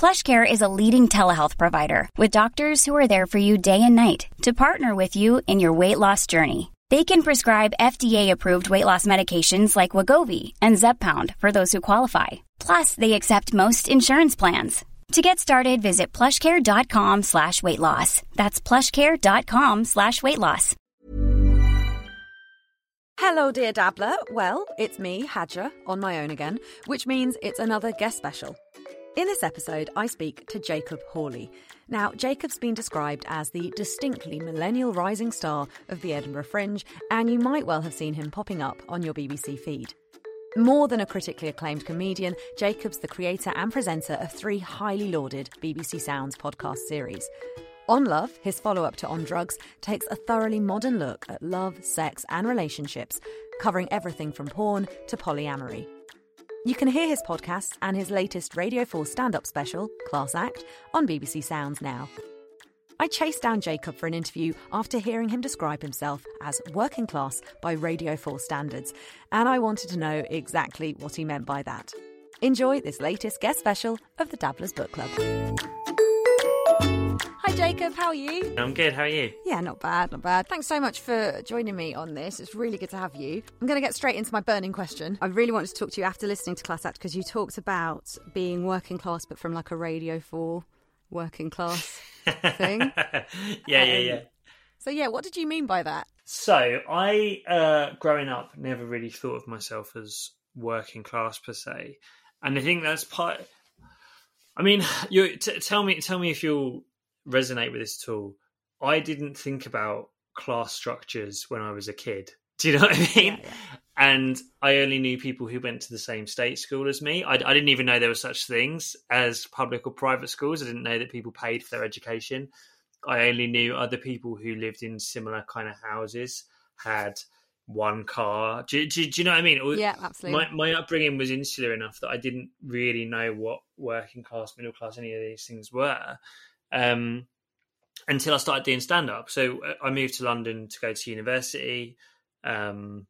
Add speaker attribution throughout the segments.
Speaker 1: PlushCare is a leading telehealth provider with doctors who are there for you day and night to partner with you in your weight loss journey. They can prescribe FDA-approved weight loss medications like Wegovy and Zepbound for those who qualify. Plus, they accept most insurance plans. To get started, visit plushcare.com slash weight loss. That's plushcare.com slash weight loss.
Speaker 2: Hello, dear dabbler. Well, it's me, Hadja, on my own again, which means it's another guest special. In this episode, I speak to Jacob Hawley. Now, Jacob's been described as the distinctly millennial rising star of the Edinburgh Fringe, and you might well have seen him popping up on your BBC feed. More than a critically acclaimed comedian, Jacob's the creator and presenter of three highly lauded BBC Sounds podcast series. On Love, his follow up to On Drugs, takes a thoroughly modern look at love, sex, and relationships, covering everything from porn to polyamory. You can hear his podcasts and his latest Radio 4 stand up special, Class Act, on BBC Sounds now. I chased down Jacob for an interview after hearing him describe himself as working class by Radio 4 standards, and I wanted to know exactly what he meant by that. Enjoy this latest guest special of the Dabblers Book Club. Hi, Jacob. How are you?
Speaker 3: I'm good. How are you?
Speaker 2: Yeah, not bad, not bad. Thanks so much for joining me on this. It's really good to have you. I'm going to get straight into my burning question. I really wanted to talk to you after listening to Class Act because you talked about being working class, but from like a Radio 4 working class thing.
Speaker 3: yeah, yeah,
Speaker 2: Um,
Speaker 3: yeah.
Speaker 2: So, yeah, what did you mean by that?
Speaker 3: So I, uh, growing up, never really thought of myself as working class per se, and I think that's part. I mean, you t- tell me, tell me if you'll resonate with this at all. I didn't think about class structures when I was a kid. Do you know what I mean? And I only knew people who went to the same state school as me. I, I didn't even know there were such things as public or private schools. I didn't know that people paid for their education. I only knew other people who lived in similar kind of houses had one car. Do, do, do you know what I mean? Or-
Speaker 2: Yeah, absolutely.
Speaker 3: My, my upbringing was insular enough that I didn't really know what working class, middle class, any of these things were um, until I started doing stand up. So uh, I moved to London to go to university. Um,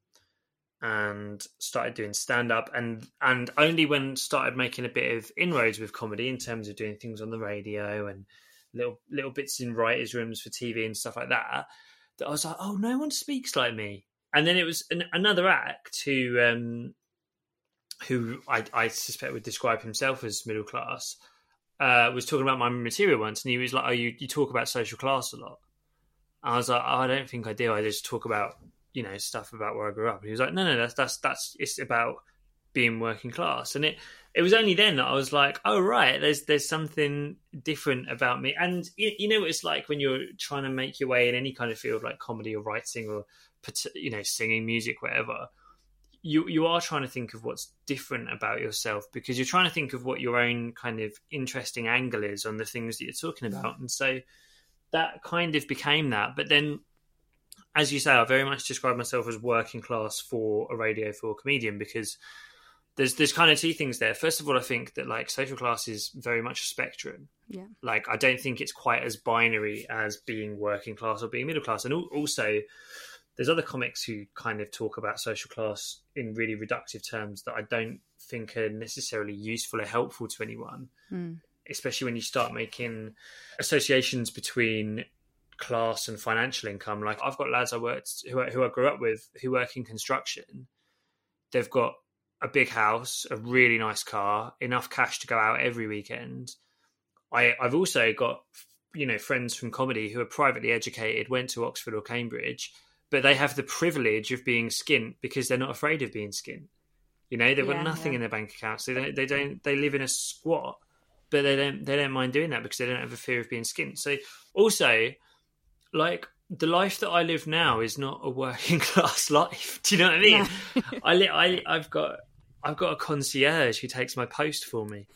Speaker 3: and started doing stand up and and only when started making a bit of inroads with comedy in terms of doing things on the radio and little little bits in writers rooms for TV and stuff like that that I was like oh no one speaks like me and then it was an, another act who um who I, I suspect would describe himself as middle class uh was talking about my material once and he was like oh you, you talk about social class a lot I was like, oh, I don't think I do. I just talk about, you know, stuff about where I grew up. And he was like, no, no, that's that's that's it's about being working class. And it it was only then that I was like, oh right, there's there's something different about me. And you, you know what it's like when you're trying to make your way in any kind of field like comedy or writing or you know singing, music, whatever. You you are trying to think of what's different about yourself because you're trying to think of what your own kind of interesting angle is on the things that you're talking about. And so that kind of became that. But then, as you say, I very much describe myself as working class for a Radio 4 a comedian because there's there's kind of two things there. First of all, I think that like social class is very much a spectrum.
Speaker 2: Yeah.
Speaker 3: Like I don't think it's quite as binary as being working class or being middle class. And also, there's other comics who kind of talk about social class in really reductive terms that I don't think are necessarily useful or helpful to anyone hmm. especially when you start making associations between class and financial income. Like I've got lads I worked who I, who I grew up with who work in construction. They've got a big house, a really nice car, enough cash to go out every weekend. I I've also got you know friends from comedy who are privately educated, went to Oxford or Cambridge, but they have the privilege of being skint because they're not afraid of being skint. You know, they've
Speaker 2: Yeah,
Speaker 3: got nothing
Speaker 2: yeah.
Speaker 3: in their bank accounts. They don't. They don't. They live in a squat, but they don't. They don't mind doing that because they don't have a fear of being skint. So also, like the life that I live now is not a working class life. Do you know what I mean? I, li- I I've got I've got a concierge who takes my post for me.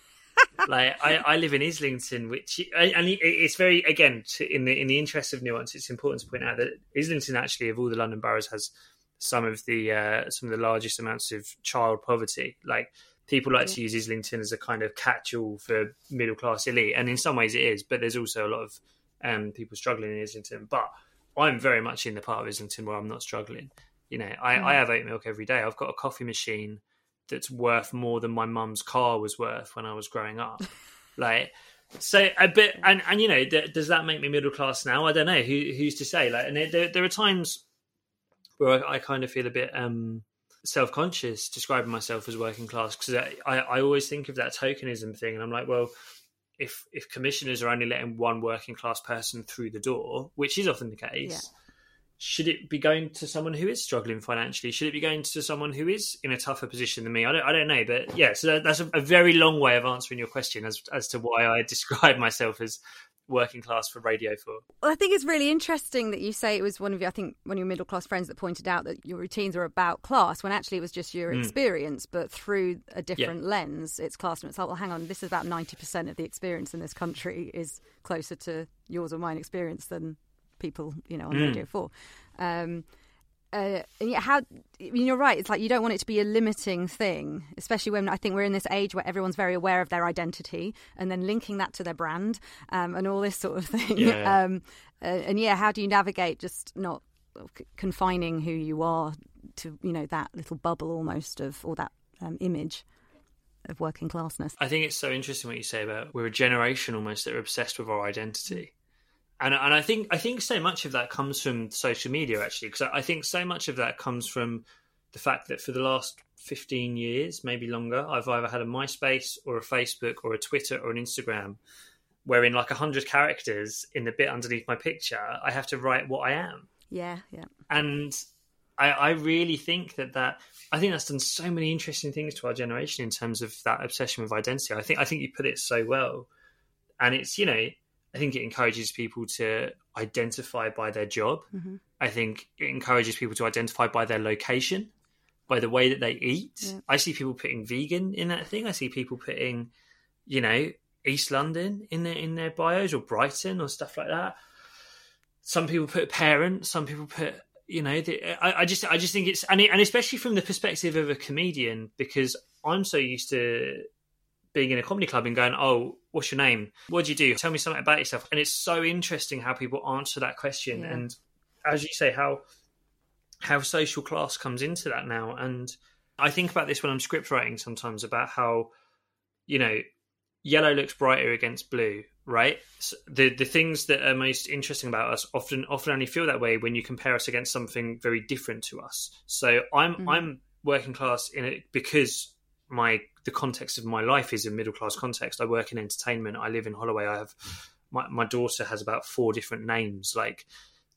Speaker 3: Like I, I live in Islington, which and it's very again to, in the in the interest of nuance, it's important to point out that Islington actually of all the London boroughs has some of the uh, some of the largest amounts of child poverty. Like people like to use Islington as a kind of catch-all for middle class elite, and in some ways it is. But there's also a lot of um, people struggling in Islington. But I'm very much in the part of Islington where I'm not struggling. You know, I, I have oat milk every day. I've got a coffee machine that's worth more than my mum's car was worth when I was growing up. like, so a bit, and and you know, th- does that make me middle class now? I don't know. Who who's to say? Like, and there, there are times where I, I kind of feel a bit um self conscious describing myself as working class because I, I I always think of that tokenism thing, and I'm like, well. If, if commissioners are only letting one working class person through the door, which is often the case,
Speaker 2: Yeah.
Speaker 3: Should it be going to someone who is struggling financially? Should it be going to someone who is in a tougher position than me? I don't, I don't know, but yeah. So that, that's a, a very long way of answering your question as as to why I describe myself as working class for Radio Four.
Speaker 2: Well, I think it's really interesting that you say it was one of your, I think, one of your middle class friends that pointed out that your routines were about class when actually it was just your hmm. experience, but through a different lens, it's class. And it's like, well, hang on, this is about 90% of the experience in this country is closer to yours or mine experience than people, you know, on Radio 4. Um, uh, and yet how I mean, you're right it's like you don't want it to be a limiting thing especially when i think we're in this age where everyone's very aware of their identity and then linking that to their brand um, and all this sort of thing
Speaker 3: Yeah.
Speaker 2: um, uh, and yeah how do you navigate just not confining who you are to you know that little bubble almost of or that um, image of working classness
Speaker 3: I think it's so interesting what you say about we're a generation almost that are obsessed with our identity. And, and I think I think so much of that comes from social media actually because I, I think so much of that comes from the fact that for the last 15 years maybe longer I've either had a MySpace or a Facebook or a Twitter or an Instagram where in like 100 characters in the bit underneath my picture I have to write what I am.
Speaker 2: Yeah yeah.
Speaker 3: And I, I really think that that I think that's done so many interesting things to our generation in terms of that obsession with identity. I think I think you put it so well, and it's you know I think it encourages people to identify by their job. Mm-hmm. I think it encourages people to identify by their location, by the way that they eat. I see people putting vegan in that thing. I see people putting, you know, East London in their in their bios or Brighton or stuff like that some people put parent, some people put you know. The, I, I just I just think it's and it, and especially from the perspective of a comedian because I'm so used to being in a comedy club and going, oh, what's your name? What do you do? Tell me something about yourself. And it's so interesting how people answer that question
Speaker 2: Yeah.
Speaker 3: and as you say how how social class comes into that now and I think about this when I'm script writing sometimes about how you know yellow looks brighter against blue, right? So the the things that are most interesting about us often often only feel that way when you compare us against something very different to us. So I'm mm. I'm working class in it because my the context of my life is a middle class context. I work in entertainment. I live in Holloway. I have my my daughter has about four different names. Like,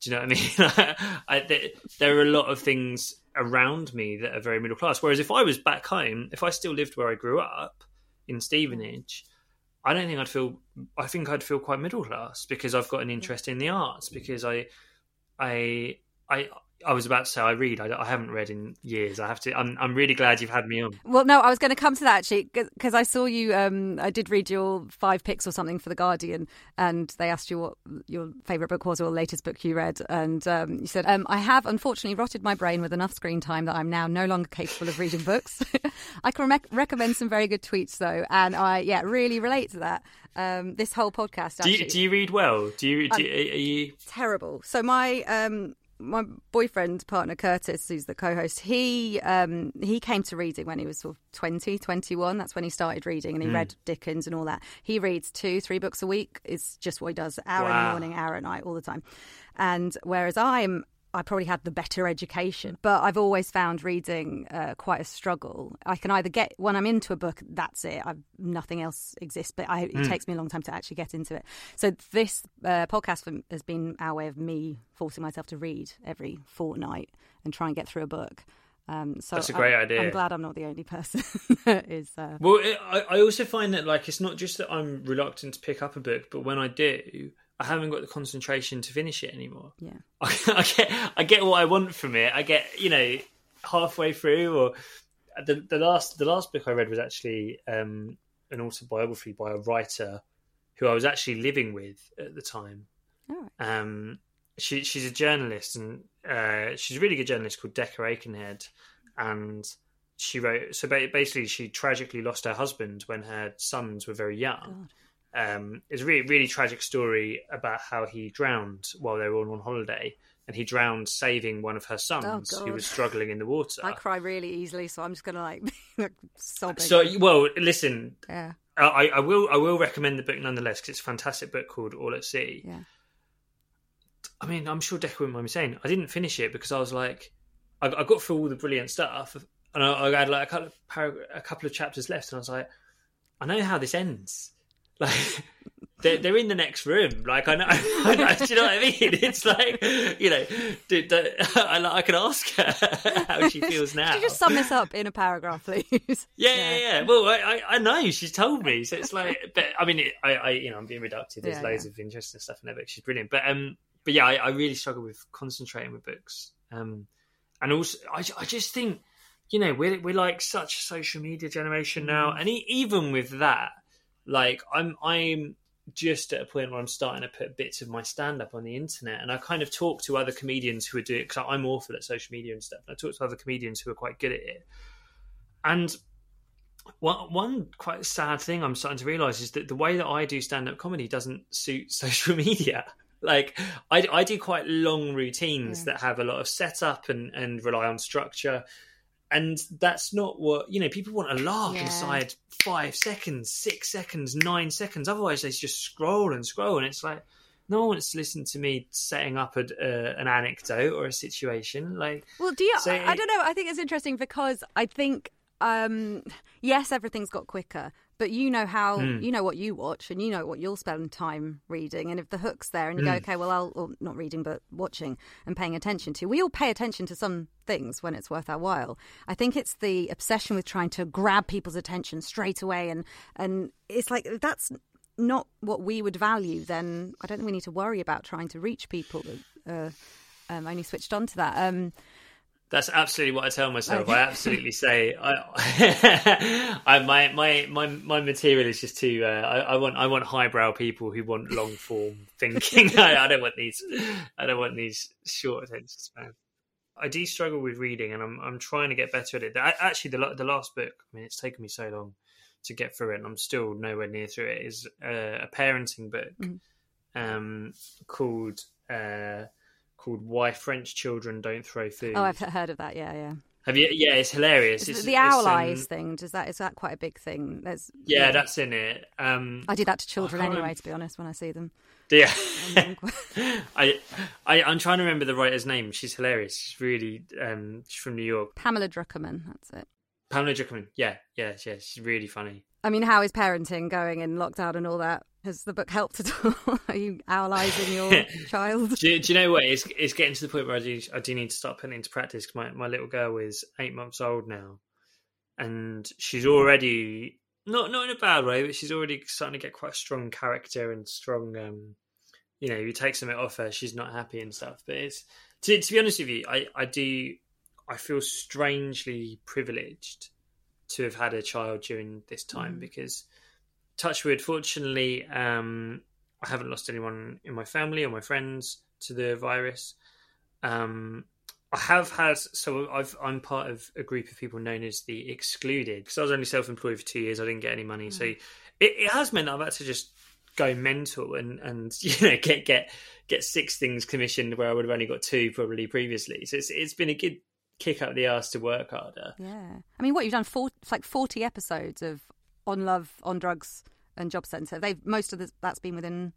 Speaker 3: do you know what I mean? I, there, there are a lot of things around me that are very middle class. Whereas if I was back home, if I still lived where I grew up in Stevenage, I don't think I'd feel. I think I'd feel quite middle class because I've got an interest in the arts. Because I, I, I, I was about to say I read. I, I haven't read in years. I have to. I'm. I'm really glad you've had me on.
Speaker 2: Well, no, I was going to come to that actually because I saw you. Um, I did read your five picks or something for the Guardian, and they asked you what your favourite book was or latest book you read, and um, you said, um, "I have unfortunately rotted my brain with enough screen time that I'm now no longer capable of reading books." I can rec- recommend some very good tweets though, and I yeah really relate to that. Um, this whole podcast
Speaker 3: Do you, do you read well? Do you? Do, are you?
Speaker 2: terrible. So my um my boyfriend partner Curtis, who's the co-host, he um he came to reading when he was sort of 20, 21. That's when he started reading, and he read Dickens and all that. He reads two, three books a week. It's just what he does: hour in the morning, hour at night, all the time. And whereas I'm I probably had the better education, but I've always found reading uh, quite a struggle. I can either get when I'm into a book, that's it. I've, nothing else exists, but I, it mm. takes me a long time to actually get into it. So this uh, podcast has been our way of me forcing myself to read every fortnight and try and get through a book. Um, so
Speaker 3: that's a great
Speaker 2: I,
Speaker 3: idea.
Speaker 2: I'm glad I'm not the only person that is. Uh...
Speaker 3: Well, it, I, I also find that like it's not just that I'm reluctant to pick up a book, but when I do, I haven't got the concentration to finish it anymore.
Speaker 2: Yeah,
Speaker 3: I, I, get I get what I want from it. I get you know halfway through, or the the last the last book I read was actually um, an autobiography by a writer who I was actually living with at the time.
Speaker 2: Oh.
Speaker 3: Um, she she's a journalist and uh, she's a really good journalist called Decca Aikenhead, and she wrote so basically she tragically lost her husband when her sons were very young. God um, it's a really really tragic story about how he drowned while they were on holiday, and he drowned saving one of her sons oh, who was struggling in the water.
Speaker 2: I cry really easily, so I'm just gonna like sob.
Speaker 3: So well, listen.
Speaker 2: Yeah.
Speaker 3: I, I will I will recommend the book nonetheless because it's a fantastic book called All at Sea.
Speaker 2: Yeah.
Speaker 3: I mean, I'm sure Decca wouldn't mind me saying I didn't finish it because I was like, I, I got through all the brilliant stuff, and I, I had like a couple, of, a couple of chapters left, and I was like, I know how this ends like they're, they're in the next room. Like I know, I know, do you know what I mean? It's like you know, I, I can ask her how she feels now.
Speaker 2: Could you just sum this up in a paragraph, please?
Speaker 3: Yeah, yeah, yeah. Well, I, I know she's told me, so it's like, but I mean, it, I, I, you know, I'm being reductive. There's yeah, loads yeah. of interesting stuff in there, but she's brilliant. But um, but yeah, I, I really struggle with concentrating with books. Um, and also, I, I just think, you know, we're we're like such a social media generation now, mm. and even with that like I'm I'm just at a point where I'm starting to put bits of my stand up on the internet, and I kind of talk to other comedians who are doing it because I'm awful at social media and stuff. And I talk to other comedians who are quite good at it, and one one quite sad thing I'm starting to realize is that the way that I do stand up comedy doesn't suit social media. Like I, I do quite long routines yeah. that have a lot of setup and and rely on structure and that's not what you know people want a laugh yeah. inside five seconds six seconds nine seconds. Otherwise they just scroll and scroll. And it's like no one wants to listen to me setting up a, uh, an anecdote or a situation. Like
Speaker 2: well do you so I, I don't know. I think it's interesting because i think um yes everything's got quicker but you know how mm. you know what you watch and you know what you'll spend time reading and if the hook's there and you mm. go hmm. okay well i'll or not reading but watching and paying attention to we all pay attention to some things when it's worth our while i think it's the obsession with trying to grab people's attention straight away and and it's like that's not what we would value then i don't think we need to worry about trying to reach people that uh, um, only switched on to that um,
Speaker 3: that's absolutely what I tell myself. I absolutely say, I, I, my my my my material is just too. Uh, I, I, want I want highbrow people who want long form thinking. I, I, don't want these. I don't want these short attention span. I do struggle with reading, and I'm I'm trying to get better at it. Actually, the the last book. I mean, it's taken me so long to get through it, and I'm still nowhere near through it. Is uh, a parenting book mm. um, called. Uh, called "Why French Children Don't Throw Food."
Speaker 2: Oh, I've heard of that. Yeah, yeah.
Speaker 3: Have you? Yeah, it's hilarious. It's,
Speaker 2: the owl eyes um, thing. Does that is that quite a big thing? There's
Speaker 3: yeah, yeah. that's in it. Um,
Speaker 2: I do that to children anyway. Remember. To be honest, when I see them.
Speaker 3: Yeah, I, I I'm trying to remember the writer's name. She's hilarious. She's really um, she's from New York.
Speaker 2: Pamela Druckerman. That's it.
Speaker 3: Pamela Druckerman. Yeah, yeah, yeah. She's really funny.
Speaker 2: I mean, how is parenting going in lockdown and all that? Has the book helped at all? Are you analysing your child?
Speaker 3: Do you, do you, know what? It's, it's getting to the point where I do, I do need to start putting into practice. Cause my, my little girl is eight months old now, and she's already not not in a bad way, but she's already starting to get quite a strong character and strong. Um, you know, you take something off her, she's not happy and stuff. But it's to, to be honest with you, I I do I feel strangely privileged to have had a child during this time mm. because touchwood fortunately um, i haven't lost anyone in my family or my friends to the virus um, i have had so i am part of a group of people known as the excluded because i was only self-employed for two years i didn't get any money mm. so it, it has meant i've had to just go mental and and you know get get get six things commissioned where i would have only got two probably previously so it's, it's been a good kick up the ass to work harder.
Speaker 2: Yeah, I mean, what you've done? Four, it's like forty episodes of on love, on drugs, and job centre. They've most of the, that's been within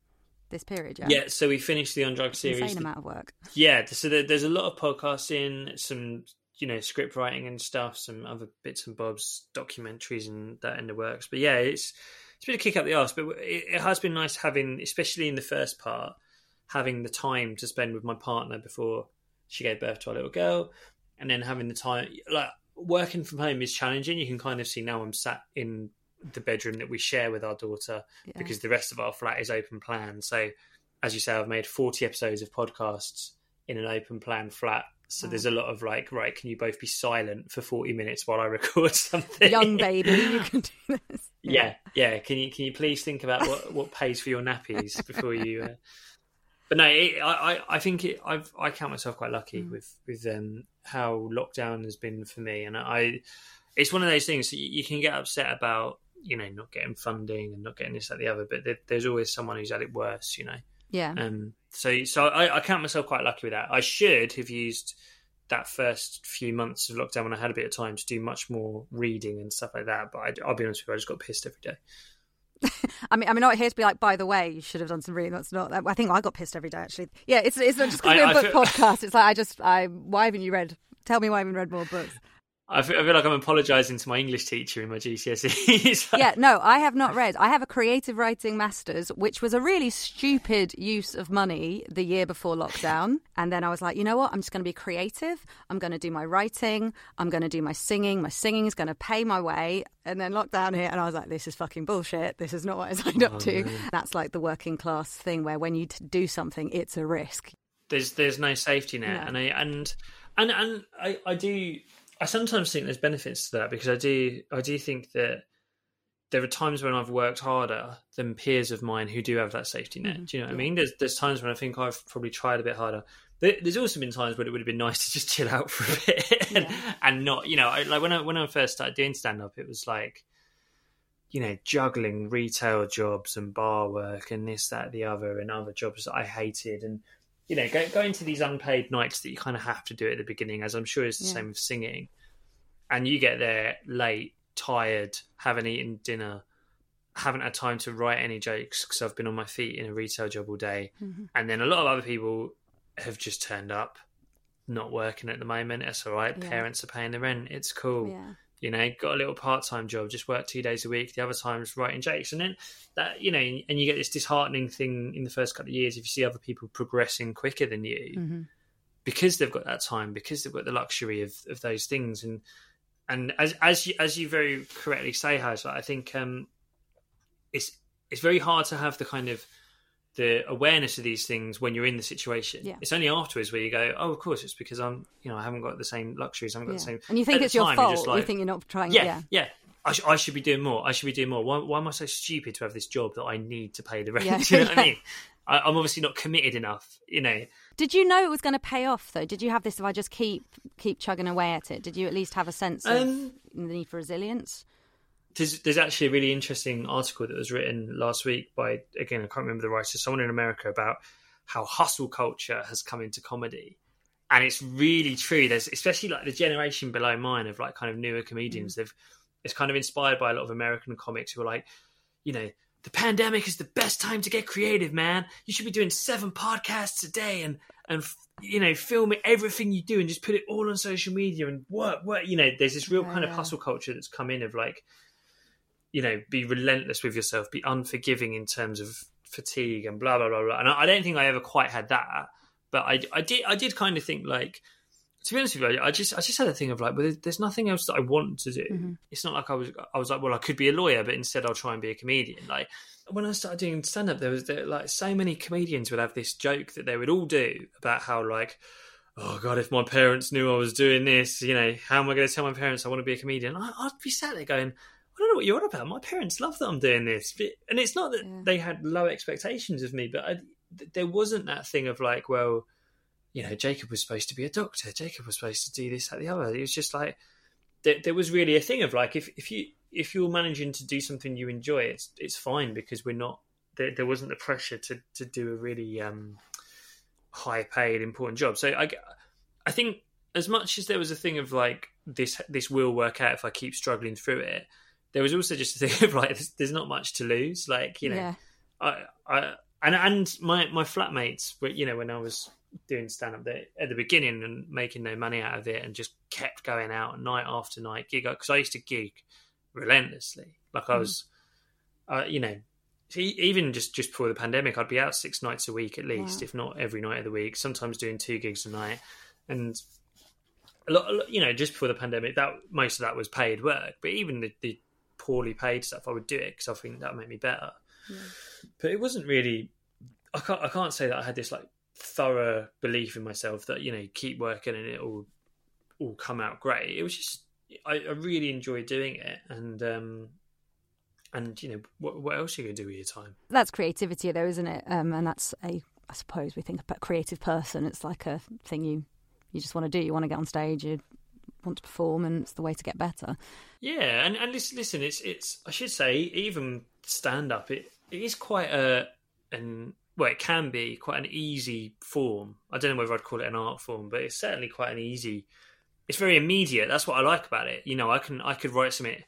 Speaker 2: this period. Yeah,
Speaker 3: Yeah, so we finished the on drug series.
Speaker 2: insane amount of work.
Speaker 3: Yeah, so there, there's a lot of podcasting, some you know script writing and stuff, some other bits and bobs, documentaries and that in the works. But yeah, it's it's been a kick up the arse, but it, it has been nice having, especially in the first part, having the time to spend with my partner before she gave birth to our little girl, and then having the time like working from home is challenging. You can kind of see now I'm sat in the bedroom that we share with our daughter
Speaker 2: Yeah.
Speaker 3: because the rest of our flat is open plan. So, as you say, I've made 40 episodes of podcasts in an open plan flat. So there's a lot of like, right, can you both be silent for 40 minutes while I record something?
Speaker 2: Young baby, you can do this.
Speaker 3: yeah, yeah. Can you can you please think about what what pays for your nappies before you? Uh... But no, it, I I- I think it, I've I count myself quite lucky
Speaker 2: Mm.
Speaker 3: with with um, how lockdown has been for me, and I it's one of those things you can get upset about, you know, not getting funding and not getting this that the other, but there, there's always someone who's had it worse, you know.
Speaker 2: Yeah.
Speaker 3: Um, so so I, I count myself quite lucky with that. I should have used that first few months of lockdown when I had a bit of time to do much more reading and stuff like that. But I, I'll be honest with you, I just got pissed every day.
Speaker 2: I mean, I'm not here to be like, by the way, you should have done some reading. That's not. I think I got pissed every day. Actually, yeah. It's it's not just because we're a
Speaker 3: I
Speaker 2: book
Speaker 3: feel-
Speaker 2: podcast. It's like I just I why haven't you read? Tell me why I haven't read more books.
Speaker 3: I feel, I feel like I'm apologising to my English teacher in my GCSEs.
Speaker 2: yeah, no, I have not read. I have a creative writing master's, which was a really stupid use of money the year before lockdown. And then I was like, you know what? I'm just going to be creative. I'm going to do my writing. I'm going to do my singing. My singing is going to pay my way. And then lockdown hit, and I was like, this is fucking bullshit. This is not what I signed up oh, to. That's like the working class thing where when you t- do something, it's a risk.
Speaker 3: there's there's no safety net,
Speaker 2: No.
Speaker 3: and I and and and I, I do I sometimes think there's benefits to that because I do I do think that there are times when I've worked harder than peers of mine who do have that safety net. Mm-hmm. Do you know what I mean? There's there's times when I think I've probably tried a bit harder. There- There's also been times when it would have been nice to just chill out for a bit and, and not, you know, I, like when I when I first started doing stand up, it was like, you know, juggling retail jobs and bar work and this, that, the other, and other jobs that I hated, and you know, go, going to these unpaid nights that you kind of have to do at the beginning, as I'm sure is the
Speaker 2: Yeah.
Speaker 3: same with singing, and you get there late, tired, haven't eaten dinner, haven't had time to write any jokes because I've been on my feet in a retail job all day,
Speaker 2: Mm-hmm.
Speaker 3: and then a lot of other people have just turned up, not working at the moment. It's all right.
Speaker 2: Yeah.
Speaker 3: Parents are paying the rent. It's cool
Speaker 2: Yeah.
Speaker 3: You know, got a little part time job, just work two days a week. The other times writing jokes, and then that you know, and you get this disheartening thing in the first couple of years if you see other people progressing quicker than you
Speaker 2: Mhm.
Speaker 3: because they've got that time, because they've got the luxury of, of those things, and and as as you as you very correctly say, Haz, I think um, it's it's very hard to have the kind of the awareness of these things when you're in the situation.
Speaker 2: Yeah.
Speaker 3: It's only afterwards where you go, oh, of course, it's because I'm, you know, I haven't got the same luxuries. I haven't got
Speaker 2: Yeah.
Speaker 3: the same.
Speaker 2: And you think
Speaker 3: At
Speaker 2: it's your
Speaker 3: time,
Speaker 2: fault.
Speaker 3: just
Speaker 2: you think you're not trying.
Speaker 3: yeah,
Speaker 2: Yeah.
Speaker 3: yeah. I, sh- I should be doing more. I should be doing more. Why, why am I so stupid to have this job that I need to pay the rent?
Speaker 2: Yeah.
Speaker 3: You know what I mean? I, I'm obviously not committed enough. You know,
Speaker 2: Did you know it was going to pay off though? Did you have this? If I just keep keep chugging away at it, did you at least have a sense of
Speaker 3: Um,
Speaker 2: the need for resilience?
Speaker 3: There's, there's actually a really interesting article that was written last week by again I can't remember the writer, someone in America about how hustle culture has come into comedy. And it's really true. There's especially like the generation below mine of like kind of newer comedians. Mm. They've it's kind of inspired by a lot of American comics who are like, you know, the pandemic is the best time to get creative, man. You should be doing seven podcasts a day and and you know film everything you do and just put it all on social media and work work. You know, there's this real kind of hustle culture that's come in of like, you know, be relentless with yourself, be unforgiving in terms of fatigue and blah blah blah blah. And I, I don't think I ever quite had that, but I I did I did kind of think like. To be honest with you, I just I just had a thing of like, well, there's, nothing else that I want to do. Mm-hmm. It's not like I was I was like, well, I could be a lawyer, but instead I'll try and be a comedian. Like when I started doing stand up, there was there, like so many comedians would have this joke that they would all do about how like, oh god, if my parents knew I was doing this, you know, how am I going to tell my parents I want to be a comedian? I, I'd be sat there going, I don't know what you're on about. My parents love that I'm doing this, and it's not that
Speaker 2: Yeah.
Speaker 3: they had low expectations of me, but I, th- there wasn't that thing of like, well, you know, Jacob was supposed to be a doctor. Jacob was supposed to do this, that, the other. It was just like there, there was really a thing of like if if you if you're managing to do something you enjoy, it's it's fine because we're not there. There wasn't the pressure to to do a really um, high paid important job. So I I think as much as there was a thing of like this this will work out if I keep struggling through it. There was also just a thing of like there's, there's not much to lose. Like you know,
Speaker 2: yeah,
Speaker 3: I, I and and my my flatmates were you know when I was doing stand up at the beginning and making no money out of it and just kept going out night after night gig because I used to gig relentlessly. Like I was uh, you know even just just before the pandemic I'd be out six nights a week at least if not every night of the week sometimes doing two gigs a night. And a lot, a lot, you know just before the pandemic that most of that was paid work but even the, the poorly paid stuff I would do it because I think that would make me better yeah. but it wasn't really I can't I can't say that I had this like thorough belief in myself that you know keep working and it will all come out great. It was just I, I really enjoyed doing it, and um, and you know what, what else are you gonna do with your time?
Speaker 2: That's creativity, though, isn't it? Um, and that's a I suppose we think a creative person. It's like a thing you you just want to do. You want to get on stage. You want to perform, and it's the way to get better.
Speaker 3: Yeah, and and listen, listen it's it's I should say even stand up. It it is quite a an well, it can be quite an easy form. I don't know whether I'd call it an art form, but it's certainly quite an easy. It's very immediate. That's what I like about it. You know, I can I could write something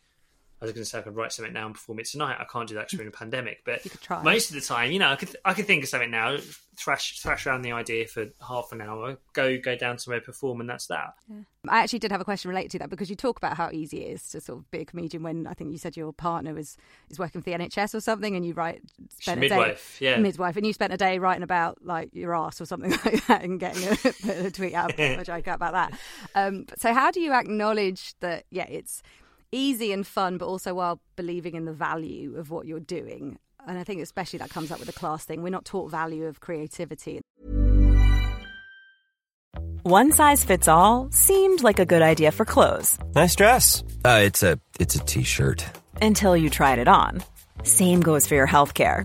Speaker 3: I was going to say I could write something now and perform it tonight. I can't do that because we're in a pandemic. But most of the time, you know, I could I could think of something now, thrash thrash around the idea for half an hour, go go down somewhere, perform, and that's that. Yeah.
Speaker 2: I actually did have a question related to that because you talk about how easy it is to sort of be a comedian when I think you said your partner was is working for the NHS or something, and you write
Speaker 3: spent She's a midwife,
Speaker 2: day,
Speaker 3: yeah,
Speaker 2: midwife, and you spent a day writing about like your ass or something like that, and getting a, a tweet out, a joke out about that. Um, so how do you acknowledge that? Yeah, it's easy and fun, but also while believing in the value of what you're doing. And I think especially that comes up with the class thing. We're not taught value of creativity.
Speaker 4: One size fits all seemed like a good idea for clothes.
Speaker 5: Nice dress. Uh, it's a it's a t-shirt.
Speaker 4: Until you tried it on. Same goes for your health care.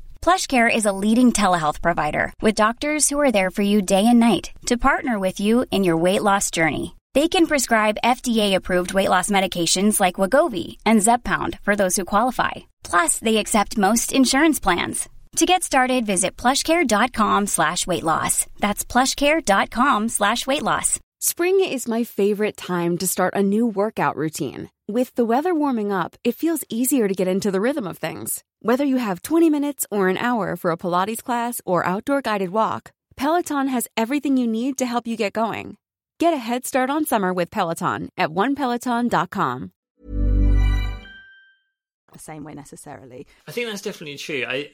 Speaker 1: PlushCare is a leading telehealth provider with doctors who are there for you day and night to partner with you in your weight loss journey. They can prescribe FDA-approved weight loss medications like Wegovy and Zepbound for those who qualify. Plus, they accept most insurance plans. To get started, visit plushcare.com slash weight loss. That's plushcare.com slash weight loss.
Speaker 6: Spring is my favorite time to start a new workout routine. With the weather warming up, it feels easier to get into the rhythm of things. Whether you have 20 minutes or an hour for a Pilates class or outdoor guided walk, Peloton has everything you need to help you get going. Get a head start on summer with Peloton at onepeloton.com.
Speaker 2: The same way necessarily.
Speaker 3: I think that's definitely true. I,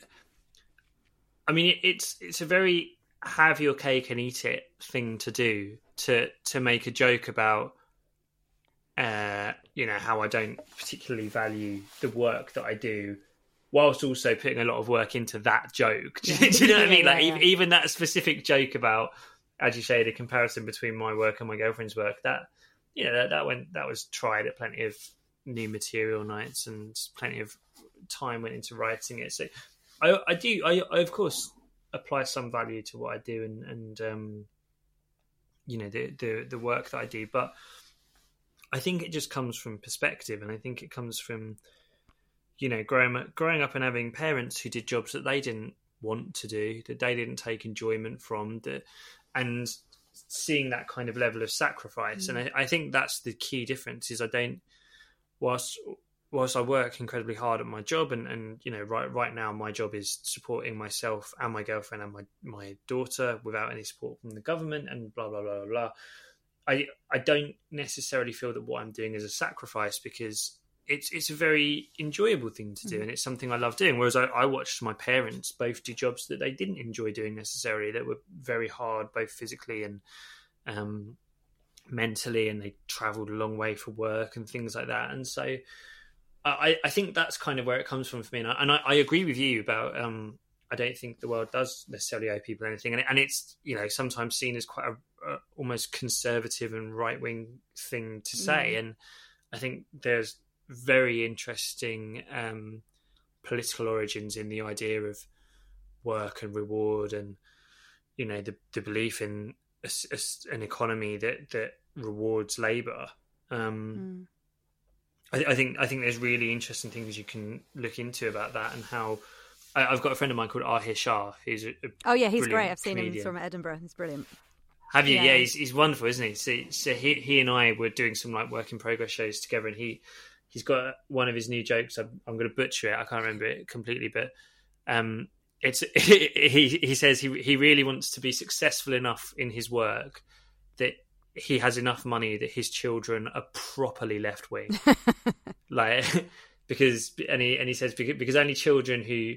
Speaker 3: I mean, it's it's a very have your cake and eat it thing to do to to make a joke about uh, you know how I don't particularly value the work that I do whilst also putting a lot of work into that joke. Do, do you know what I mean? Like yeah, yeah. even that specific joke about, as you say, the comparison between my work and my girlfriend's work. That you know that, that went that was tried at plenty of new material nights and plenty of time went into writing it. So I, I do I, I of course apply some value to what I do and and um, you know the the the work that I do, but I think it just comes from perspective, and I think it comes from you know, growing growing up and having parents who did jobs that they didn't want to do, that they didn't take enjoyment from, that, and seeing that kind of level of sacrifice. Mm. And I, I, think that's the key difference. Is I don't, whilst whilst I work incredibly hard at my job, and and you know, right right now my job is supporting myself and my girlfriend and my my daughter without any support from the government, and blah blah blah blah blah. I I don't necessarily feel that what I'm doing is a sacrifice because it's it's a very enjoyable thing to do, mm. and it's something I love doing. Whereas I, I, watched my parents both do jobs that they didn't enjoy doing necessarily, that were very hard, both physically and um, mentally, and they travelled a long way for work and things like that. And so, I, I think that's kind of where it comes from for me. And I, and I, I agree with you about. Um, I don't think the world does necessarily owe people anything, and, and it's you know sometimes seen as quite a, a almost conservative and right wing thing to say, mm. and I think there's very interesting um, political origins in the idea of work and reward and you know the the belief in a, a, an economy that that rewards labor um, mm. I, I, think I think there's really interesting things you can look into about that and how I, have got a friend of mine called Ahir Shah. Who's a, a
Speaker 2: oh yeah he's great. I've seen comedian. him from Edinburgh. He's brilliant.
Speaker 3: Have you? Yeah, yeah. he's, he's wonderful isn't he? So, so he he and I were doing some like work in progress shows together and he he's got one of his new jokes. I'm, I'm going to butcher it. I can't remember it completely but um it's he he says he he really wants to be successful enough in his work that he has enough money that his children are properly left wing, like because and he and he says because, because only children who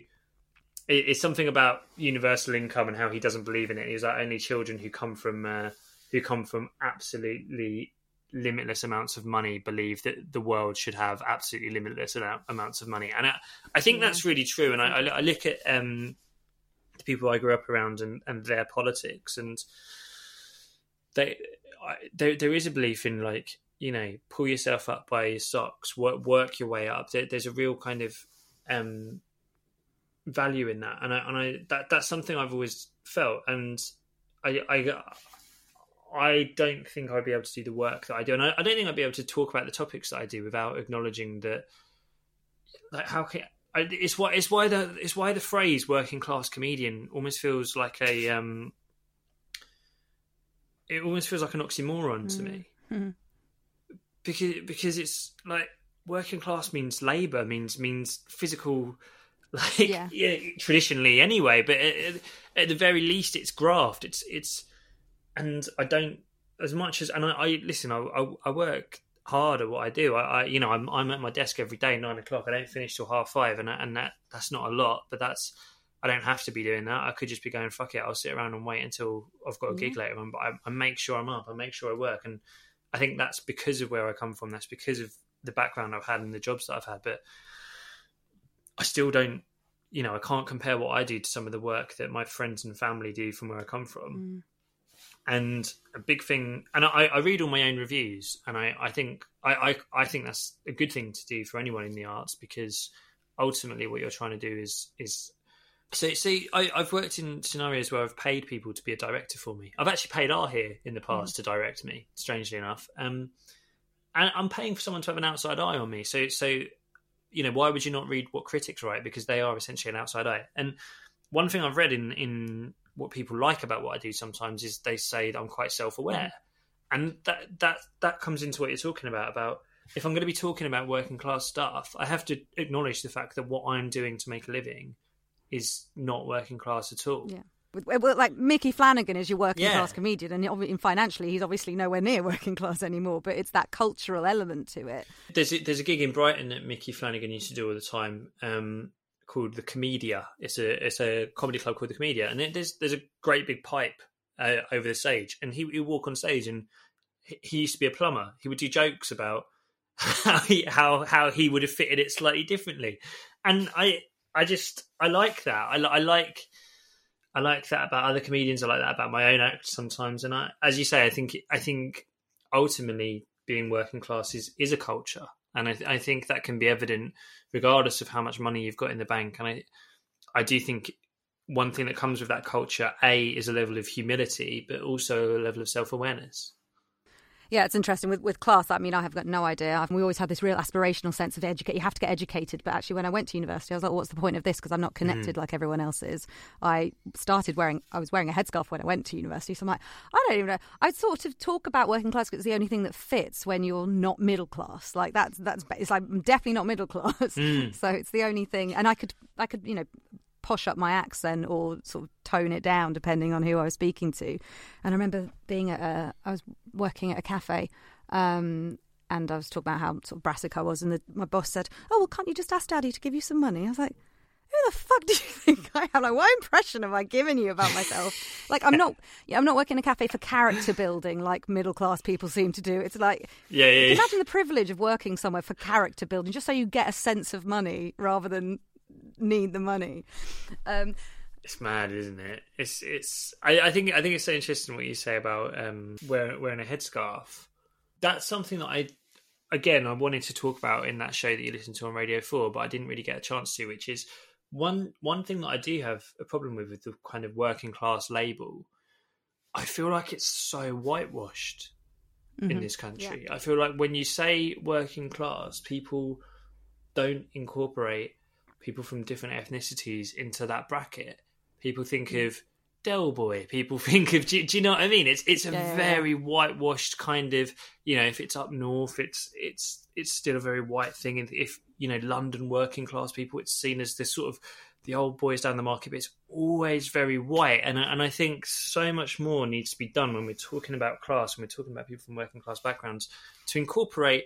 Speaker 3: it's something about universal income and how he doesn't believe in it. He's like only children who come from uh, who come from absolutely limitless amounts of money believe that the world should have absolutely limitless amounts of money, and I, I think yeah. that's really true. And I, I look at um, the people I grew up around and, and their politics, and they there there is a belief in like you know pull yourself up by your socks, work work your way up. There, there's a real kind of um, value in that, and I and I that that's something I've always felt, and I I. I don't think I'd be able to do the work that I do, and I, I don't think I'd be able to talk about the topics that I do without acknowledging that. Like, how can I, it's why it's why the it's why the phrase "working class comedian" almost feels like a um, it almost feels like an oxymoron mm. to me mm-hmm. because because it's like working class means labor means means physical like yeah. yeah traditionally anyway but at, at, the very least it's graft it's it's and i don't as much as and i, I listen I, I, I work hard at what i do I, I, you know I'm, I'm at my desk every day nine o'clock i don't finish till half five and, and that that's not a lot but that's I don't have to be doing that. I could just be going, fuck it, I'll sit around and wait until I've got a gig mm-hmm. later on. But I, I, make sure I'm up. I make sure I work. And I think that's because of where I come from. That's because of the background I've had and the jobs that I've had. But I still don't, you know, I can't compare what I do to some of the work that my friends and family do from where I come from. Mm. And a big thing, and I, I, read all my own reviews, and I, I think I, I, I think that's a good thing to do for anyone in the arts because ultimately what you're trying to do is is so, see, I, have worked in scenarios where I've paid people to be a director for me. I've actually paid Ahir in the past mm. to direct me, strangely enough. Um, and I'm paying for someone to have an outside eye on me. So, so you know, why would you not read what critics write? Because they are essentially an outside eye. And one thing I've read in in what people like about what I do sometimes is they say that I'm quite self aware, mm. and that that that comes into what you're talking about about if I'm going to be talking about working class stuff, I have to acknowledge the fact that what I'm doing to make a living is not working class at all.
Speaker 2: Yeah. Like Micky Flanagan is your working yeah. class comedian, and financially, he's obviously nowhere near working class anymore. But it's that cultural element to it.
Speaker 3: There's a, there's a gig in Brighton that Micky Flanagan used to do all the time, um, called the Komedia. It's a it's a comedy club called the Komedia, and there's there's a great big pipe uh, over the stage, and he would walk on stage, and he used to be a plumber. He would do jokes about how he, how how he would have fitted it slightly differently, and I I just I like that. I, I like I like that about other comedians. I like that about my own act sometimes. And I, as you say, I think I think ultimately being working class is is a culture, and I, I think that can be evident regardless of how much money you've got in the bank. And I I do think one thing that comes with that culture, a, is a level of humility, but also a level of self awareness.
Speaker 2: Yeah, it's interesting with with class. I mean, I have got no idea. We always had this real aspirational sense of educate. You have to get educated, but actually, when I went to university, I was like, well, "What's the point of this?" Because I'm not connected mm. like everyone else is. I started wearing. I was wearing a headscarf when I went to university, so I'm like, I don't even know. I sort of talk about working class because it's the only thing that fits when you're not middle class. Like that's that's it's like I'm definitely not middle class. Mm. So it's the only thing, and I could I could you know posh up my accent or sort of tone it down depending on who I was speaking to. And I remember being at a, I was working at a cafe. Um, and I was talking about how sort of brassic I was, and the, my boss said, "Oh, well, can't you just ask Daddy to give you some money?" I was like, "Who the fuck do you think I am? Like, what impression have I given you about myself? like, I'm not, yeah, I'm not working in a cafe for character building like middle class people seem to do. It's like,
Speaker 3: yeah, yeah, yeah.
Speaker 2: imagine the privilege of working somewhere for character building, just so you get a sense of money rather than need the money. Um,
Speaker 3: it's mad, isn't it? It's it's. I, I, think I think it's so interesting what you say about um, wearing wearing a headscarf. That's something that I, again, I wanted to talk about in that show that you listened to on Radio Four, but I didn't really get a chance to. Which is one one thing that I do have a problem with with the kind of working class label, I feel like it's so whitewashed
Speaker 2: Mm-hmm.
Speaker 3: in this country. I feel like when you say working class, people don't incorporate people from different ethnicities into that bracket. People think
Speaker 2: Mm.
Speaker 3: of Del Boy. People think of. Do, do you know what I mean? It's it's a
Speaker 2: yeah.
Speaker 3: very whitewashed kind of. You know, if it's up north, it's it's it's still a very white thing. And if you know London working class people, it's seen as this sort of the old boys down the market. But it's always very white, and and I think so much more needs to be done when we're talking about class, when we're talking about people from working class backgrounds, to incorporate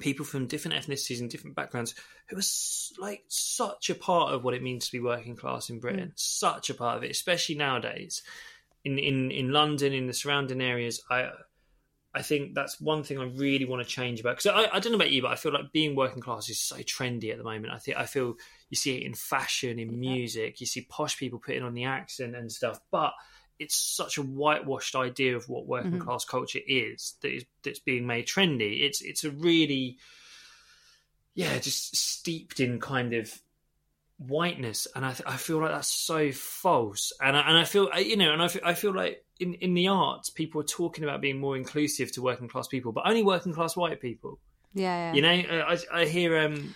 Speaker 3: people from different ethnicities and different backgrounds who are like such a part of what it means to be working class in Britain, mm. such a part of it, especially nowadays in in in London, in the surrounding areas. I I think that's one thing I really want to change about because I, I don't know about you, but I feel like being working class is so trendy at the moment. I think I feel you see it in fashion, in music, you see posh people putting on the accent and stuff, but it's such a whitewashed idea of what working class culture is that is that's being made trendy. It's it's a really yeah, just steeped in kind of whiteness, and I I feel like that's so false, and I, and I feel you know, and I feel, I feel like in in the arts, people are talking about being more inclusive to working class people, but only working class white people.
Speaker 2: Yeah, yeah.
Speaker 3: You know, I I hear um.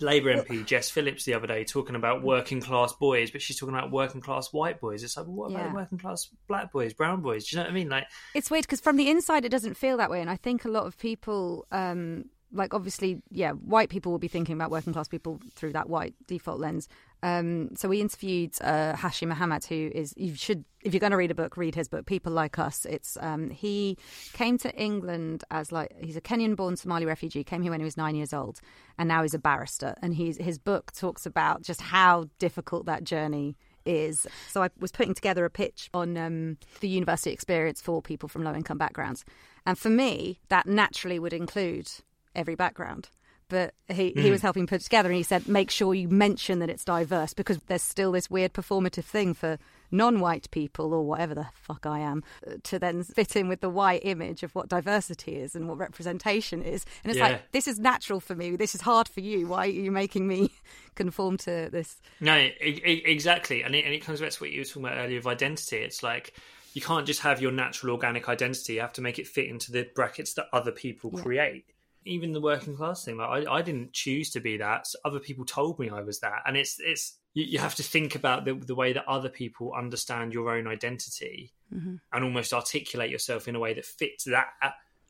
Speaker 3: Labour MP Jess Phillips the other day talking about working class boys, but she's talking about working class white boys. It's like, well, what about
Speaker 2: Yeah.
Speaker 3: working class black boys, brown boys? Do you know what I mean? Like,
Speaker 2: It's weird because from the inside, it doesn't feel that way, and I think a lot of people, um, like obviously, yeah, white people will be thinking about working class people through that white default lens. Um, so we interviewed uh, Hashi Mohamed, who is you should, if you're going to read a book, read his book. People like us. It's um, he came to England as like he's a Kenyan-born Somali refugee. Came here when he was nine years old, and now he's a barrister. And he's his book talks about just how difficult that journey is. So I was putting together a pitch on um, the university experience for people from low income backgrounds. And for me, that naturally would include every background. But he, he was helping put it together and he said, make sure you mention that it's diverse because there's still this weird performative thing for non white people or whatever the fuck I am uh, to then fit in with the white image of what diversity is and what representation is. And it's
Speaker 3: Yeah.
Speaker 2: like, this is natural for me. This is hard for you. Why are you making me conform to this?
Speaker 3: No, exactly, and it, and it comes back to what you were talking about earlier of identity. It's like you can't just have your natural organic identity; you have to make it fit into the brackets that other people create. Even the working class thing, like I, I didn't choose to be that; so other people told me I was that, and it's it's you, you have to think about the the way that other people understand your own identity and almost articulate yourself in a way that fits that,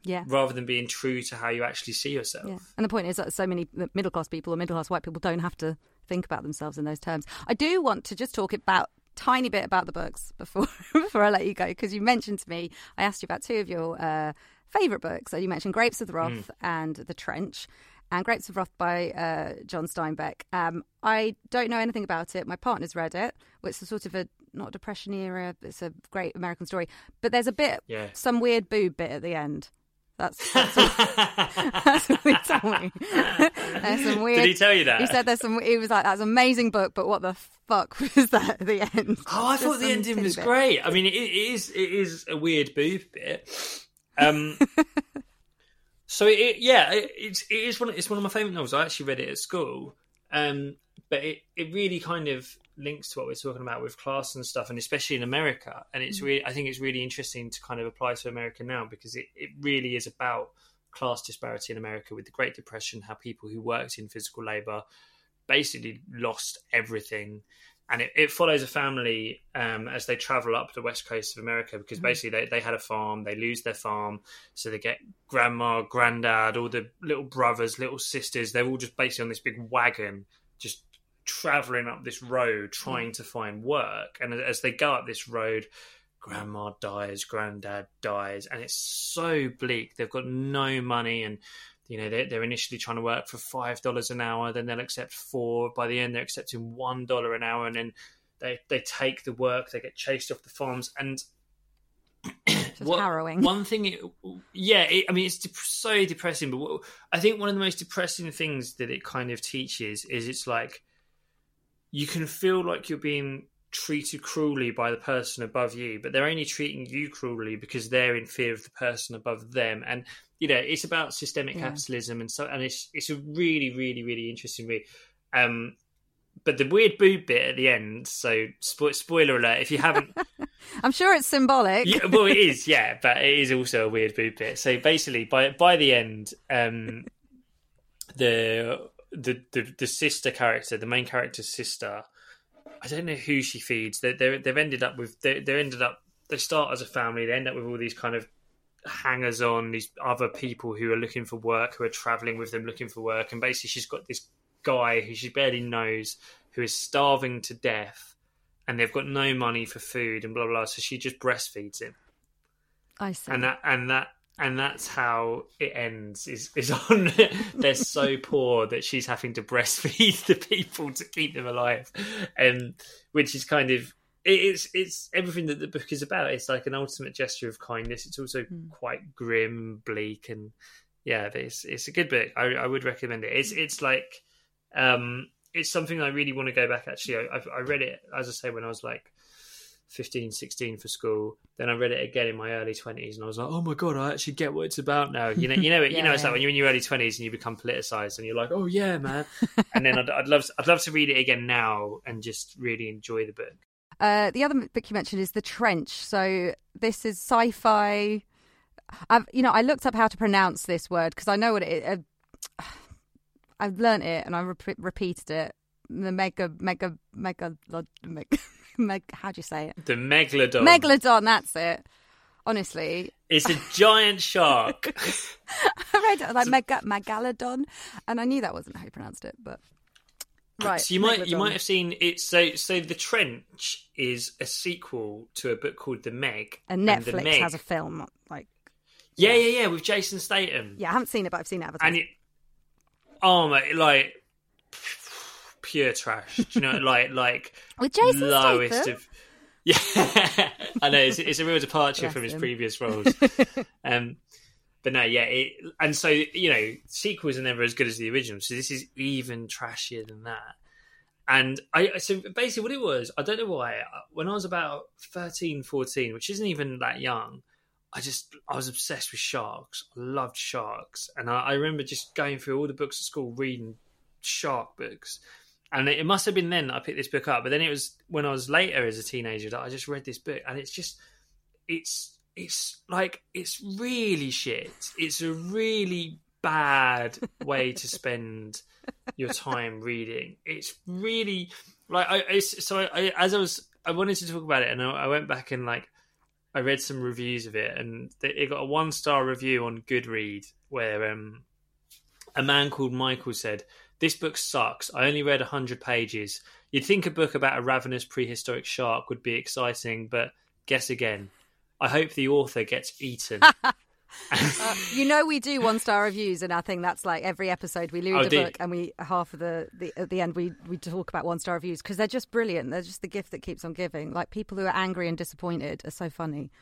Speaker 2: Yeah.
Speaker 3: rather than being true to how you actually see yourself.
Speaker 2: Yeah. And the point is that so many middle class people or middle class white people don't have to think about themselves in those terms. I do want to just talk about tiny bit about the books before before I let you go because you mentioned to me I asked you about two of your uh, favorite books. So you mentioned Grapes of the Wrath and The Trench. And Grapes of Wrath by uh, John Steinbeck. Um, I don't know anything about it. My partner's read it. It's a sort of a not depression era. It's a great American story, but there's a bit,
Speaker 3: Yeah.
Speaker 2: some weird boob bit at the end. That's that's what, that's what he told me. There's some weird.
Speaker 3: Did he tell you that?
Speaker 2: He said there's some. He was like, "That's an amazing book, but what the fuck was that at the end?"
Speaker 3: Oh, I
Speaker 2: Just
Speaker 3: thought the ending was
Speaker 2: tidbit.
Speaker 3: great. I mean, it, it is it is a weird boob bit. Um, so it, yeah, it, it's it is one. of- It's one of my favorite novels. I actually read it at school, um, but it it really kind of links to what we're talking about with class and stuff, and especially in America. And it's really, I think it's really interesting to kind of apply to America now because it it really is about class disparity in America with the Great Depression, how people who worked in physical labor basically lost everything. And it, it follows a family um, as they travel up the west coast of America because basically they, they had a farm, they lose their farm, so they get grandma, granddad, all the little brothers, little sisters, they're all just basically on this big wagon, just traveling up this road trying to find work. And as they go up this road, grandma dies, granddad dies, and it's so bleak. They've got no money, and you know they're, they're initially trying to work for five dollars an hour, then they'll accept four. By the end, they're accepting one dollar an hour, and then they they take the work, they get chased off the farms, and what-
Speaker 2: harrowing.
Speaker 3: One thing, it, yeah, it, I mean, it's dep- so depressing. But what, I think one of the most depressing things that it kind of teaches is it's like you can feel like you're being treated cruelly by the person above you, but they're only treating you cruelly because they're in fear of the person above them. And you know, it's about systemic
Speaker 2: Yeah.
Speaker 3: capitalism, and so, and it's it's a really, really, really interesting read. Um, but the weird boob bit at the end. So spo- spoiler alert: if you haven't,
Speaker 2: I'm sure it's symbolic.
Speaker 3: yeah, well, it is, yeah, but it is also a weird boob bit. So basically, by by the end, um, the the the, the sister character, the main character's sister, I don't know who she feeds. They they they've ended up with they they ended up they start as a family. They end up with all these kind of hangers on, these other people who are looking for work, who are traveling with them looking for work, and basically she's got this guy who she barely knows who is starving to death, and they've got no money for food and blah blah. blah so she just breastfeeds him
Speaker 2: I see.
Speaker 3: and that and that and that's how it ends is is on they're so poor that she's having to breastfeed the people to keep them alive. Um which is kind of it's it's everything that the book is about. It's like an ultimate gesture of kindness. It's also quite grim bleak and yeah it's it's a good book. I, I would recommend it. It's it's like um it's something i really want to go back actually. I, I read it as i say when i was like 15, 16 for school. Then I read it again in my early 20s and I was like, oh my God, I actually get what it's about now. You know, you know, you know, it's like when you're in your early 20s and you become politicized and you're like, oh yeah, man. and then I'd, I'd love, I'd love to read it again now and just really enjoy the book.
Speaker 2: Uh, the other book you mentioned is The Trench. So this is sci-fi. I've, you know, I looked up how to pronounce this word because I know what it. Uh, I've learnt it and I rep- repeated it. The mega, mega, mega, mega, meg, how do you say it?
Speaker 3: The Megalodon.
Speaker 2: Megalodon. That's it. Honestly,
Speaker 3: It's a giant shark.
Speaker 2: I read it like mega, megalodon, and I knew that wasn't how you pronounced it, but right.
Speaker 3: So you might you might have seen it. So so the Trench is a sequel to a book called The Meg.
Speaker 2: And Netflix
Speaker 3: Meg-
Speaker 2: has a film like
Speaker 3: yeah yeah yeah with Jason Statham.
Speaker 2: yeah. I haven't seen it, but I've seen it advertised.
Speaker 3: and it oh my like pure trash Do you know like like
Speaker 2: With Jason
Speaker 3: lowest
Speaker 2: Statham?
Speaker 3: of yeah i know it's, it's a real departure
Speaker 2: Bless
Speaker 3: from his
Speaker 2: him.
Speaker 3: previous roles um but no yeah it, and so you know sequels are never as good as the original so this is even trashier than that and I so basically what it was I don't know why when I was about 13 14 which isn't even that young I just I was obsessed with sharks. I loved sharks, and I, I remember just going through all the books at school reading shark books. And it, must have been then that I picked this book up. But then it was when I was later as a teenager that I just read this book, and it's just it's it's like it's really shit. It's a really bad way to spend your time reading. It's really like I, so I, as I was I wanted to talk about it, and I, I went back and like I read some reviews of it, and it got a one star review on Goodread where um, a man called Michael said, "This book sucks. I only read hundred pages. You'd think a book about a ravenous prehistoric shark would be exciting, but guess again. I hope the author gets eaten."
Speaker 2: Uh, you know we do one star reviews and I think that's like every episode we read
Speaker 3: Oh,
Speaker 2: a
Speaker 3: you?
Speaker 2: book and we half of the, the at the end we we talk about one star reviews because they're just brilliant they're just the gift that keeps on giving like people who are angry and disappointed are so funny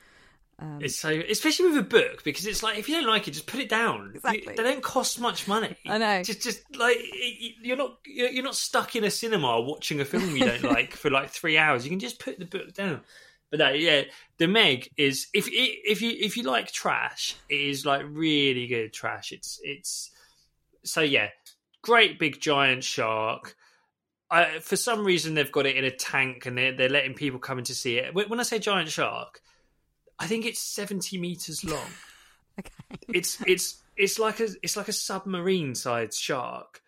Speaker 2: Um,
Speaker 3: it's so, especially with a book, because it's like if you don't like it, just put it down.
Speaker 2: Exactly.
Speaker 3: They don't cost much money.
Speaker 2: I know.
Speaker 3: Just, just like you're not, you're not stuck in a cinema watching a film you don't like for like three hours. You can just put the book down. But no, yeah, the Meg is if if you if you like trash, it is like really good trash. It's it's so yeah, great big giant shark. I, for some reason, they've got it in a tank and they're, they're letting people come in to see it. When I say giant shark, I think it's seventy meters long.
Speaker 2: okay
Speaker 3: It's it's it's like a it's like a submarine sized shark.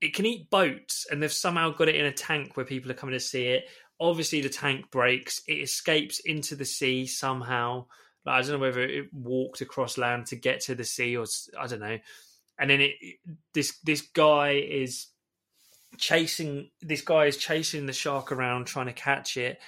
Speaker 3: It can eat boats, and they've somehow got it in a tank where people are coming to see it. Obviously, the tank breaks. It escapes into the sea somehow. Like, I don't know whether it walked across land to get to the sea, or I don't know. And then it this this guy is chasing this guy is chasing the shark around trying to catch it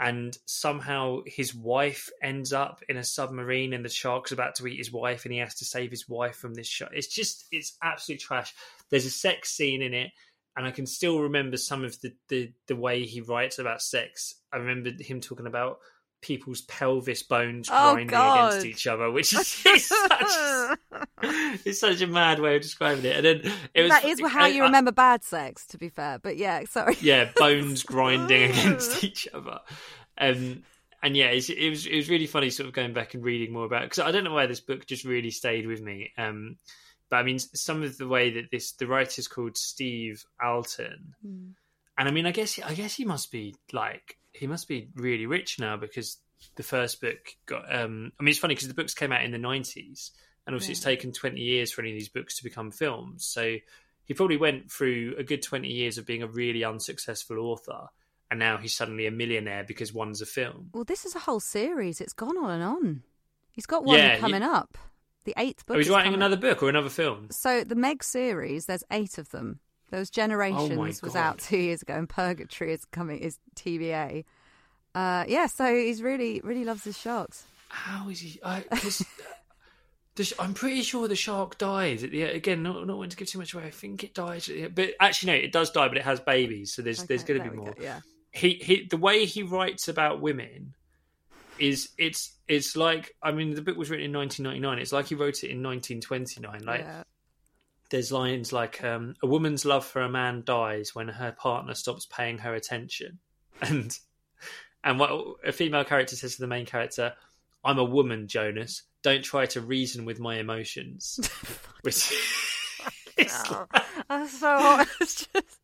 Speaker 3: and somehow his wife ends up in a submarine and the shark's about to eat his wife and he has to save his wife from this shark. It's just it's absolute trash. There's a sex scene in it and i can still remember some of the the, the way he writes about sex. I remember him talking about people's pelvis bones
Speaker 2: Oh,
Speaker 3: grinding
Speaker 2: God.
Speaker 3: against each other which is it's such, it's such a mad way of describing it and then it was
Speaker 2: that is how you
Speaker 3: I- I-
Speaker 2: remember bad sex to be fair but yeah sorry
Speaker 3: yeah, bones grinding against each other. Um, and yeah, it's, it was it was really funny, sort of going back and reading more about because I don't know why this book just really stayed with me. Um, but I mean, some of the way that this the writer's called Steve Alten, and I mean, I guess I guess he must be like he must be really rich now because the first book got. Um, I mean, it's funny because the books came out in the nineties, and obviously it's taken twenty years for any of these books to become films. So he probably went through a good twenty years of being a really unsuccessful author, and now he's suddenly a millionaire because one's a film.
Speaker 2: Well, this is a whole series. It's gone on and on. He's got one
Speaker 3: Yeah,
Speaker 2: coming
Speaker 3: you-
Speaker 2: up. The eighth book.
Speaker 3: Oh, he's writing
Speaker 2: coming.
Speaker 3: another book or another film.
Speaker 2: So the Meg series, there's eight of them. There was Generations was
Speaker 3: God.
Speaker 2: out two years ago, and Purgatory is coming is TBA. Uh, yeah, so he's really really loves his sharks.
Speaker 3: How is he? I, the, I'm pretty sure the shark dies at the again. Not not want to give too much away. I think it dies, but actually no, it does die, but it has babies, so there's there's going to be more.
Speaker 2: go, yeah.
Speaker 3: He he, the way he writes about women is it's it's like I mean the book was written in 1999. It's like he wrote it in 1929. Like
Speaker 2: yeah.
Speaker 3: There's lines like um, a woman's love for a man dies when her partner stops paying her attention and and what a female character says to the main character i'm a woman jonas don't try to reason with my emotions which is
Speaker 2: that's so hot. It's just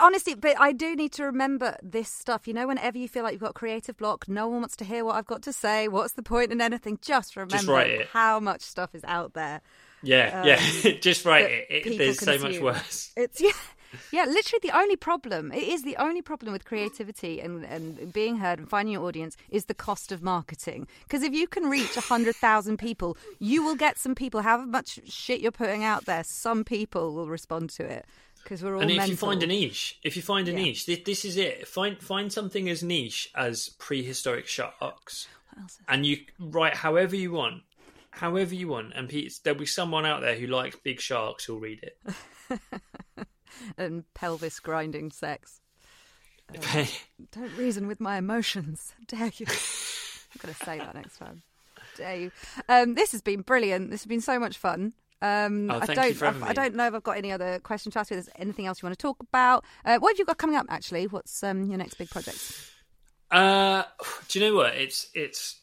Speaker 2: honestly, but I do need to remember this stuff. You know, whenever you feel like you've got a creative block, no one wants to hear what I've got to say. What's the point in anything? Just remember
Speaker 3: it.
Speaker 2: how much stuff is out there.
Speaker 3: Yeah um, yeah just right
Speaker 2: that
Speaker 3: it, it, there's so much worse
Speaker 2: It's yeah, yeah. Literally, the only problem. It is the only problem with creativity and and being heard and finding your audience is the cost of marketing. Because if you can reach hundred thousand people, you will get some people. However much shit you're putting out there, some people will respond to it. Because we're all
Speaker 3: and if
Speaker 2: mental.
Speaker 3: you find a niche if you find a
Speaker 2: Yeah.
Speaker 3: niche this, this is it find find something as niche as prehistoric sharks and you write however you want however you want and there'll be someone out there who likes big sharks who'll read it
Speaker 2: and pelvis grinding sex. Don't reason with my emotions. Dare you? I'm going to say that next time. Dare you? Um, this has been brilliant. This has been so much fun. Um,
Speaker 3: Oh,
Speaker 2: I don't.
Speaker 3: you for having
Speaker 2: I, I don't know if I've got any other questions to ask you. If there's anything else you want to talk about? Uh, what have you got coming up? Actually, what's um, your next big project?
Speaker 3: Uh, do you know what? It's it's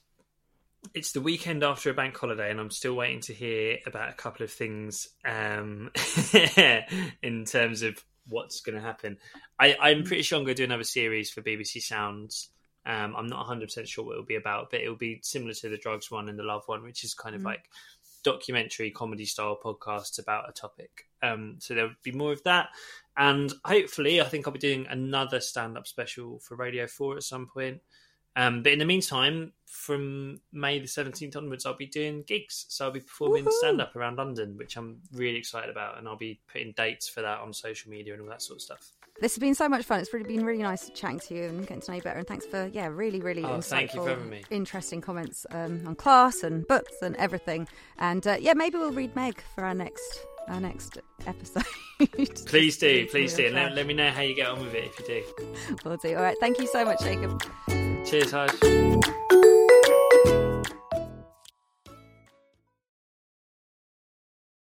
Speaker 3: it's the weekend after a bank holiday, and I'm still waiting to hear about a couple of things um, in terms of what's going to happen. I, I'm pretty sure I'm going to do another series for BBC Sounds. Um, I'm not 100 percent sure what it'll be about, but it'll be similar to the drugs one and the love one, which is kind of like documentary comedy style podcasts about a topic. Um, so there'll be more of that, and hopefully, I think I'll be doing another stand up special for Radio Four at some point. Um, but in the meantime, from May the 17th onwards, I'll be doing gigs. So I'll be performing stand up around London, which I'm really excited about. And I'll be putting dates for that on social media and all that sort of stuff.
Speaker 2: This has been so much fun. It's really been really nice chatting to you and getting to know you better. And thanks for yeah, really, really
Speaker 3: Oh,
Speaker 2: insightful,
Speaker 3: thank you for having me.
Speaker 2: interesting comments um, on class and books and everything. And uh, yeah, maybe we'll read Meg for our next our next episode.
Speaker 3: Please do, please do. And let, let me know how you get on with it if you do.
Speaker 2: We'll do. All right. Thank you so much, Jacob.
Speaker 3: 谢谢蔡师。